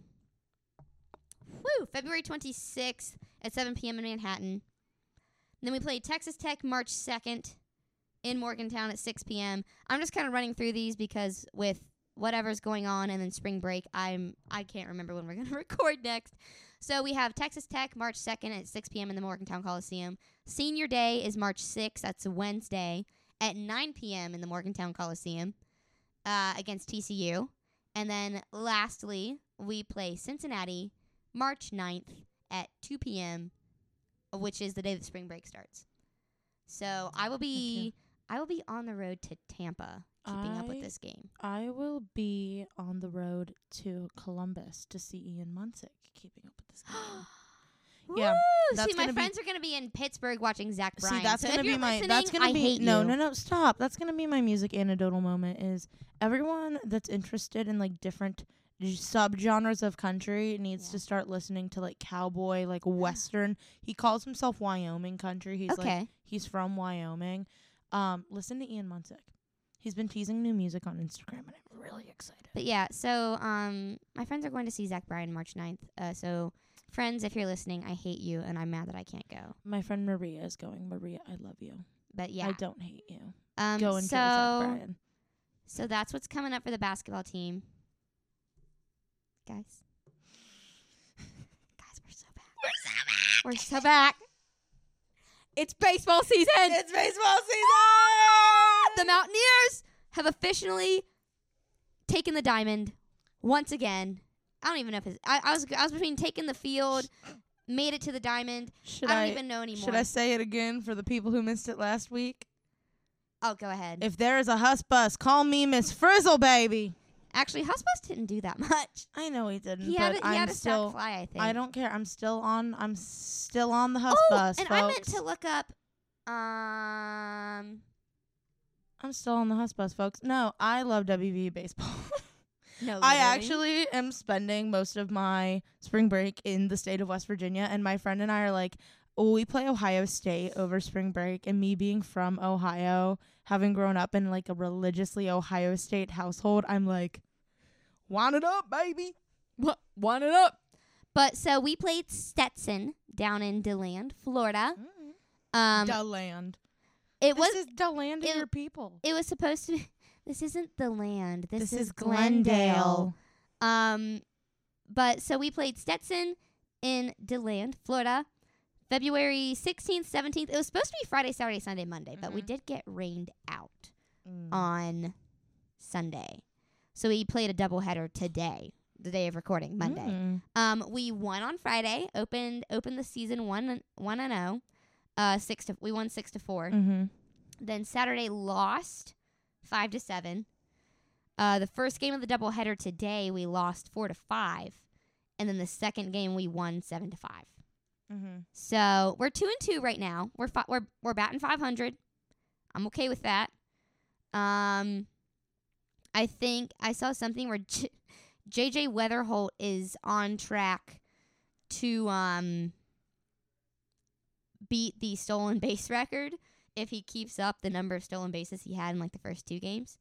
whew, February 26th at 7 p.m. in Manhattan. then we play Texas Tech March 2nd in Morgantown at 6 p.m. I'm just kind of running through these because with whatever's going on and then spring break i'm i can't remember when we're going to record next. So we have texas tech march 2nd at 6 p.m in the morgantown coliseum. Senior day is march 6th that's a wednesday at 9 p.m in the morgantown coliseum uh, against tcu and then lastly we play cincinnati march 9th at 2 p.m which is the day that spring break starts. So i will be i will be on the road to tampa keeping up with this game I will be on the road to Columbus to see Ian Munsick keeping up with this game. Yeah, Woo! that's See, my friends are gonna be in Pittsburgh watching Zach Bryan. See, that's so gonna be my that's gonna I be hate no you. no no stop. That's gonna be my music anecdotal moment. Is everyone that's interested in like different sub genres of country needs Yeah. to start listening to like cowboy, like western. He calls himself Wyoming country. He's like he's from Wyoming. Um, listen to Ian Munsick. He's been teasing new music on Instagram, and I'm really excited. But yeah, so um, my friends are going to see Zach Bryan March 9th. Uh, so friends, if you're listening, I hate you, and I'm mad that I can't go. My friend Maria is going. Maria, I love you. But yeah, I don't hate you. um, Go and so Zach Bryan. so that's what's coming up for the basketball team, guys. guys, we're so back. We're so back. We're so back. It's baseball season. It's baseball season. Ah! the Mountaineers have officially taken the diamond once again. I don't even know if it's, I, I was I was between taking the field, made it to the diamond. Should I don't I even know anymore. should I say it again for the people who missed it last week? oh, go ahead. If there is a Huss bus, call me Miss Frizzle, baby. Actually, Husbus didn't do that much. I know he didn't, He but had a, he I'm had a still. fly, I think. I don't care. I'm still on. I'm still on the Huss oh, and folks. I meant to look up. Um, I'm still on the Huss folks. No, I love WV baseball. no, I actually am spending most of my spring break in the state of West Virginia, and my friend and I are like, oh, we play Ohio State over spring break, and me being from Ohio, having grown up in like a religiously Ohio State household, I'm like, wind it up, baby. What? Wind it up. But so we played Stetson down in DeLand, Florida. Um, Deland. it was This is Deland it- and your people. it was supposed to be. This isn't the land. This, This is is Glendale. Um, but so we played Stetson in DeLand, Florida, February 16th, 17th. It was supposed to be Friday, Saturday, Sunday, Monday, but we Mhm. did get rained out Mm. on Sunday. So we played a doubleheader today, the day of recording, Monday. Mm. Um, we won on Friday, opened opened the season one one and zero. Uh, six to we won six to 4 Mm-hmm. Then Saturday lost five to seven. Uh, the first game of the doubleheader today we lost four to five, and then the second game we won seven to five. Mm-hmm. So we're two and two right now. We're fi- we're we're batting five hundred. I'm okay with that. Um, I think I saw something where J- JJ Wetherholt is on track to um beat the stolen base record if he keeps up the number of stolen bases he had in like the first two games.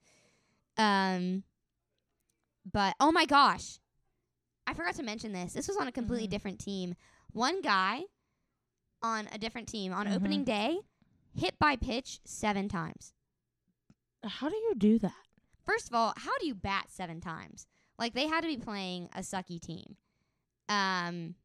Um, but oh my gosh, I forgot to mention this. This was on a completely Mhm. different team. One guy on a different team on Mhm. opening day hit by pitch seven times. How do you do that? First of all, how do you bat seven times? Like they had to be playing a sucky team. Um,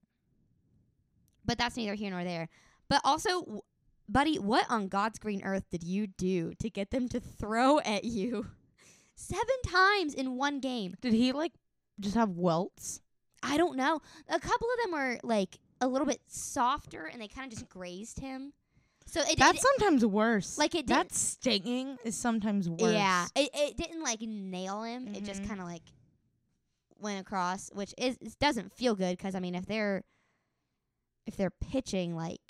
but that's neither here nor there. But also, w- buddy, what on God's green earth did you do to get them to throw at you seven times in one game? Did he like just have welts? I don't know. A couple of them were like a little bit softer, and they kind of just grazed him. So it, That's it sometimes worse. like it that stinging is sometimes worse. Yeah, it, it didn't like nail him. It just Mhm. kind of like went across, which is it doesn't feel good because I mean if they're if they're pitching like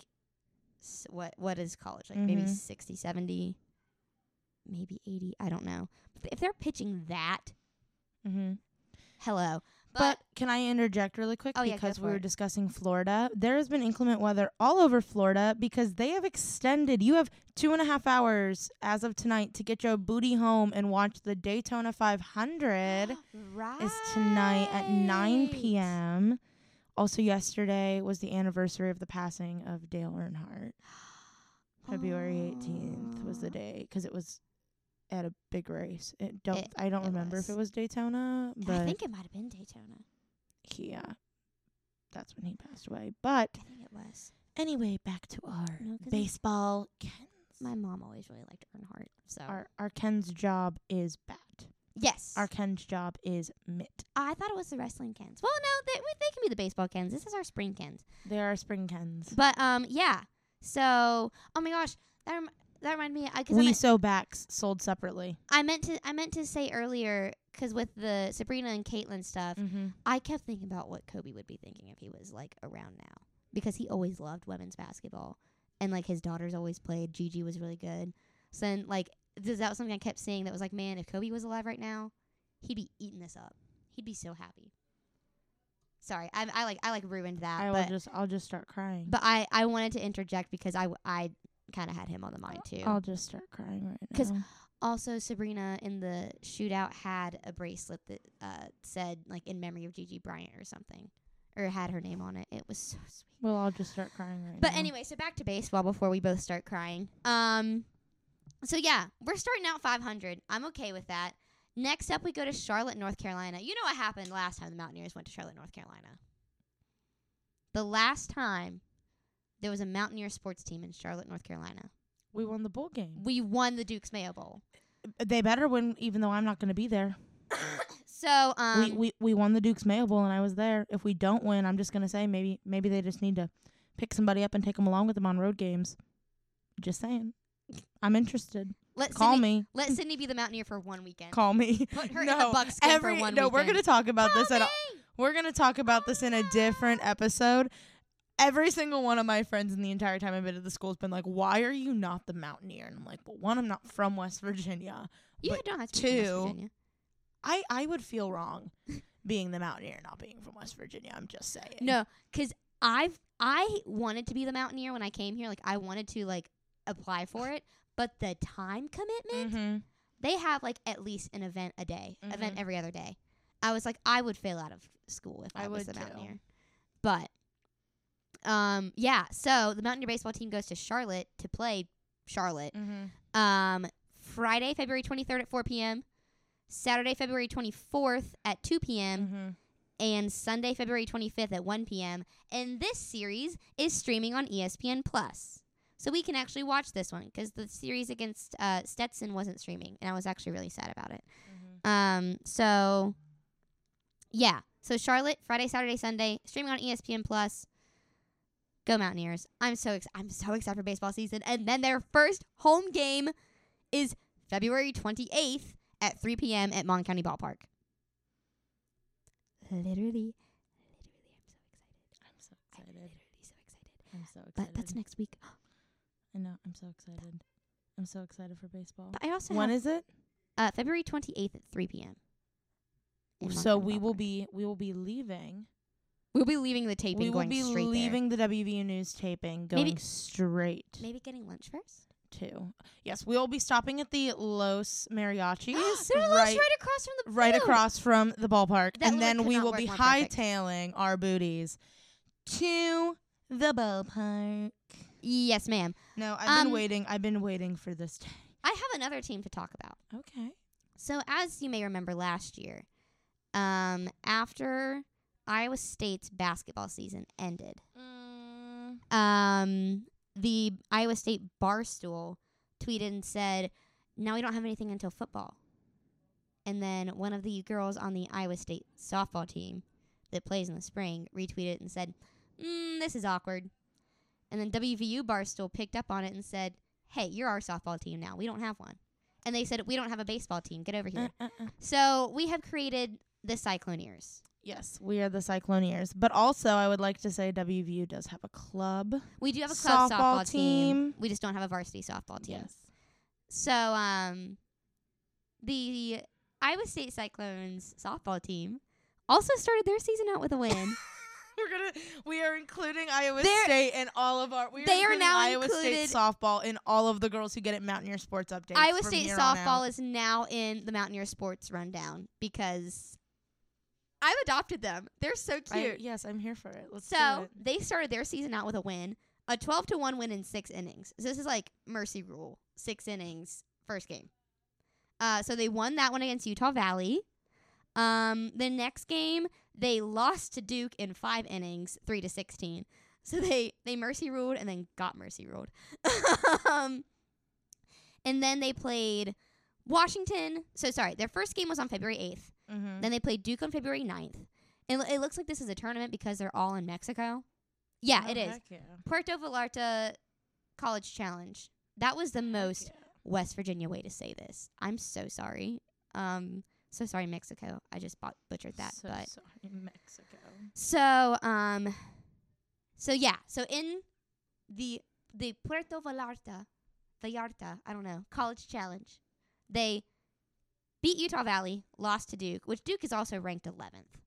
s- what what is college like maybe Mhm. 60 70 maybe 80 I don't know. But if they're pitching that, Mm-hmm. hello. But, But, can I interject really quick Oh, yeah, because we were it. discussing Florida? There has been inclement weather all over Florida because they have extended. You have two and a half hours as of tonight to get your booty home and watch the Daytona 500. right. is tonight at 9 p.m. Also, yesterday was the anniversary of the passing of Dale Earnhardt. February 18th was the day because it was at a big race. It don't It- I don't remember if it was Daytona, but I think it might have been Daytona. yeah, that's when he passed away. But I think it was. anyway, back to our No, baseball. Kens. My mom always really liked Earnhardt. So Our our Ken's job is bat. yes, Our Ken's job is mitt. I thought it was the wrestling Kens. Well, no, they they can be the baseball Kens. This is our spring Kens. They are spring Kens. But um, yeah. So, oh my gosh, that rem- that reminded me. I, cause I, We meant, sew backs sold separately. I meant to I meant to say earlier because with the Sabrina and Caitlin stuff, Mm-hmm. I kept thinking about what Kobe would be thinking if he was like around now. because he always loved women's basketball, and like his daughters always played. Gigi was really good. So then, like, th- that was something I kept saying. That was like, man, if Kobe was alive right now, he'd be eating this up. He'd be so happy. Sorry, I, I like I like ruined that, I will just I'll just start crying. but I I wanted to interject because I I kind of had him on the mind too. I'll just start crying right now. 'Cause also, Sabrina in the shootout had a bracelet that uh, said like in memory of Gigi Bryant or something, or had her name on it. It was so sweet. well, I'll just start crying right But now. But anyway, so back to baseball before we both start crying. Um, so yeah, we're starting out 500. I'm okay with that. Next up, we go to Charlotte, North Carolina. You know what happened last time the Mountaineers went to Charlotte, North Carolina? The last time there was a Mountaineer sports team in Charlotte, North Carolina, we won the bowl game. we won the Dukes Mayo Bowl. They better win, even though I'm not going to be there. So um, we, we we won the Duke's Mayo Bowl, and I was there. If we don't win, I'm just going to say maybe maybe they just need to pick somebody up and take 'em along with them on road games. Just saying. I'm interested. let Call Sydney, me. Let Sydney be the Mountaineer for one weekend. Call me. Put her in no, the buckskin every, for one no, we're gonna talk about this Call at a, we're gonna talk about this in a different episode. Every single one of my friends in the entire time I've been at the school has been like, "Why are you not the Mountaineer?" And I'm like, "Well, one, I'm not from West Virginia. You but don't have to be from West two, Virginia. I I would feel wrong being the Mountaineer, not being from West Virginia. I'm just saying. No, 'cause I've I wanted to be the Mountaineer when I came here. Like I wanted to like apply for it, but the time commitment Mm-hmm. they have like at least an event a day, event Mhm. every other day. I was like, I would fail out of school if I, I was would the too. Mountaineer. But um, yeah. So the Mountaineer baseball team goes to Charlotte to play Charlotte. Mm-hmm. Um, Friday, February 23rd at 4 p.m. Saturday, February 24th at 2 p.m. Mm-hmm. and Sunday, February 25th at 1 p.m. And this series is streaming on ESPN Plus. So we can actually watch this one because the series against uh, Stetson wasn't streaming, and I was actually really sad about it. Mm-hmm. Um, so yeah, so Charlotte Friday, Saturday, Sunday streaming on ESPN Plus. Go Mountaineers! I'm so ex- I'm so excited for baseball season, and then their first home game is February 28th at 3 p.m. at Mon County Ballpark. Literally, literally, I'm so excited. I'm so I'm excited. literally so excited. I'm so excited. But that's next week. I know. I'm so excited. I'm so excited for baseball. But I also When is it? uh, February 28th at 3 p.m. So County we will be we will be leaving. We'll be leaving the taping we will be straight there. leaving the WVU news taping, going Maybe- straight Maybe getting lunch first. Too. Yes, we will be stopping at the Los Mariachis, They're right, right, across from the right across from the ballpark, That and then we will be hightailing our booties to the ballpark. Yes, ma'am. No, I've Um, been waiting. I've been waiting for this day. I have another team to talk about. Okay. So, as you may remember last year, um, after Iowa State's basketball season ended, Mm, um, the Iowa State Barstool tweeted and said, "Now we don't have anything until football." And then one of the girls on the Iowa State softball team that plays in the spring retweeted and said, mm, "This is awkward." And then WVU Barstool picked up on it and said, "Hey, you're our softball team now. We don't have one." And they said, "We don't have a baseball team. Get over here." uh, uh, uh. So we have created the Cycloneers. Yes, we are the Cycloneers. But also, I would like to say WVU does have a club. We do have a club softball, Softball team. team. We just don't have a varsity softball team. Yes. So, um, the Iowa State Cyclones softball team also started their season out with a win. We're gonna we are including Iowa They're- State in all of our we are they are including now Iowa State softball in all of the girls who get it Mountaineer Sports updates. Iowa from State here on softball is now in the Mountaineer Sports Rundown because I've adopted them. They're so I- cute. yes, I'm here for it. Let's so it. they started their season out with a win, a 12 to 1 win in six innings. So this is like mercy rule, six innings, first game. Uh, so they won that one against Utah Valley. Um, the next game they lost to Duke in five innings, three to 16. So they they mercy ruled and then got mercy ruled. um, and then they played Washington. So sorry, their first game was on February 8th. Mhm. Then they played Duke on February 9th. It, it looks like this is a tournament because they're all in Mexico. Yeah, Oh, it is. yeah. Puerto Vallarta College Challenge. That was the most yeah. West Virginia way to say this. I'm so sorry. Um, so sorry, Mexico. I just bot- butchered that. So but sorry, Mexico. so um, So yeah, so in the the Puerto Vallarta, Vallarta, I don't know, college challenge, they beat Utah Valley, lost to Duke, which Duke is also ranked 11th.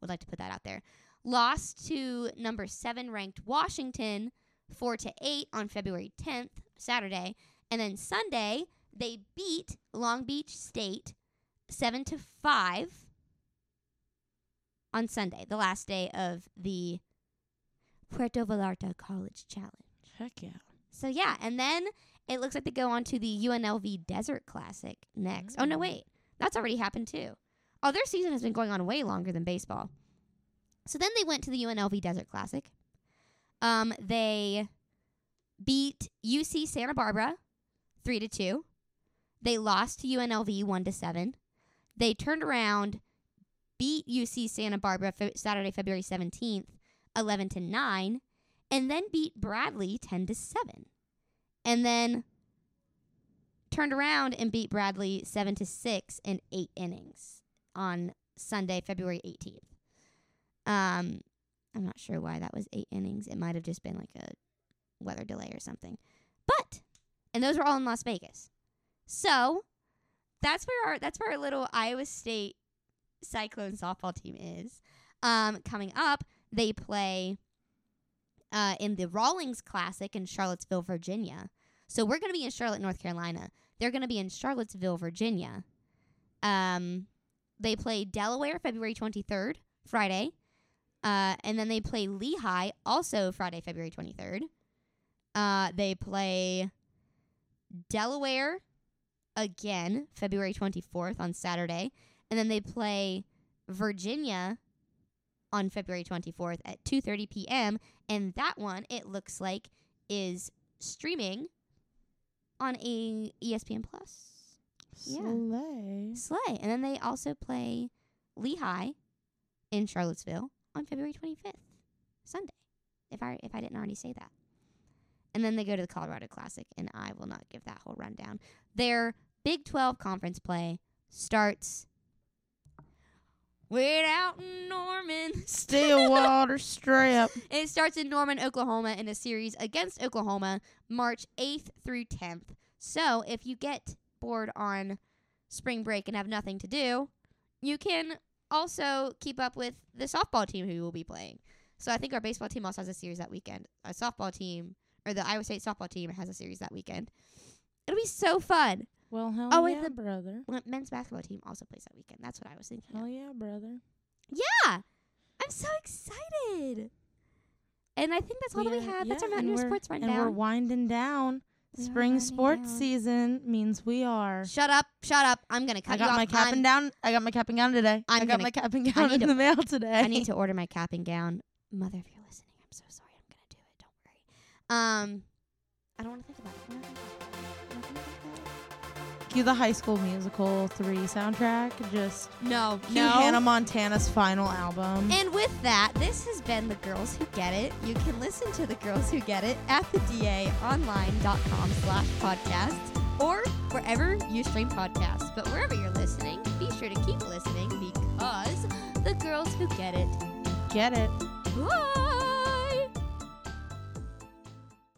Would like to put that out there. Lost to number seven ranked Washington, four to eight on February 10th, Saturday, and then Sunday they beat Long Beach State seven to five on Sunday, the last day of the Puerto Vallarta College Challenge. Heck yeah. So yeah, and then it looks like they go on to the UNLV Desert Classic next. Oh no, Mm. wait, that's already happened too. Oh, their season has been going on way longer than baseball. So then they went to the UNLV Desert Classic. Um, they beat UC Santa Barbara three to two. They lost to UNLV one to seven. They turned around, beat UC Santa Barbara fe- Saturday, February seventeenth, eleven to nine, and then beat Bradley ten to seven, and then turned around and beat Bradley seven to six in eight innings on Sunday, February eighteenth. Um, I'm not sure why that was eight innings. It might have just been like a weather delay or something. But and those were all in Las Vegas. So that's where our that's where our little Iowa State Cyclone softball team is. Um, coming up, they play uh, in the Rawlings Classic in Charlottesville, Virginia. So we're going to be in Charlotte, North Carolina. They're going to be in Charlottesville, Virginia. Um, they play Delaware February 23rd, Friday. Uh, and then they play Lehigh also Friday, February 23rd. Uh, they play Delaware again February 24th on Saturday. And then they play Virginia on February 24th at 2:30 p.m. and that one it looks like is streaming on a ESPN Plus. Yeah. Slay. Slay. And then they also play Lehigh in Charlottesville on February 25th, Sunday. If I if I didn't already say that. And then they go to the Colorado Classic and I will not give that whole rundown. Their Big 12 conference play starts way out in Norman. Stillwater Strip. It starts in Norman, Oklahoma in a series against Oklahoma March 8th through 10th. So, if you get bored on spring break and have nothing to do, you can also keep up with the softball team who will be playing. So, I think our baseball team also has a series that weekend. Our softball team, or the Iowa State softball team, has a series that weekend. It'll be so fun. Well, hell Oh, yeah, the- brother. Men's basketball team also plays that weekend. That's what I was thinking. of. Hell yeah, brother. Yeah, I'm so excited. And I think that's all that we have. That's our yeah, Mountain and News we're- And we're winding down. We Spring sports down. season means we are. Shut up! Shut up! I'm gonna cut I got my cap I'm- and down. I got my cap and gown today. I'm I got my cap and gown in to- the mail today. I need to order my cap and gown. Mother, if you're listening, I'm so sorry. I'm gonna do it. Don't worry. Um, I don't want to think about it. The High School Musical three soundtrack. Just. No, cue Hannah Montana's final album. And with that, this has been The Girls Who Get It. You can listen to The Girls Who Get It at the daonline.com slash podcast or wherever you stream podcasts. But wherever you're listening, be sure to keep listening because The Girls Who Get It. Get it. Bye!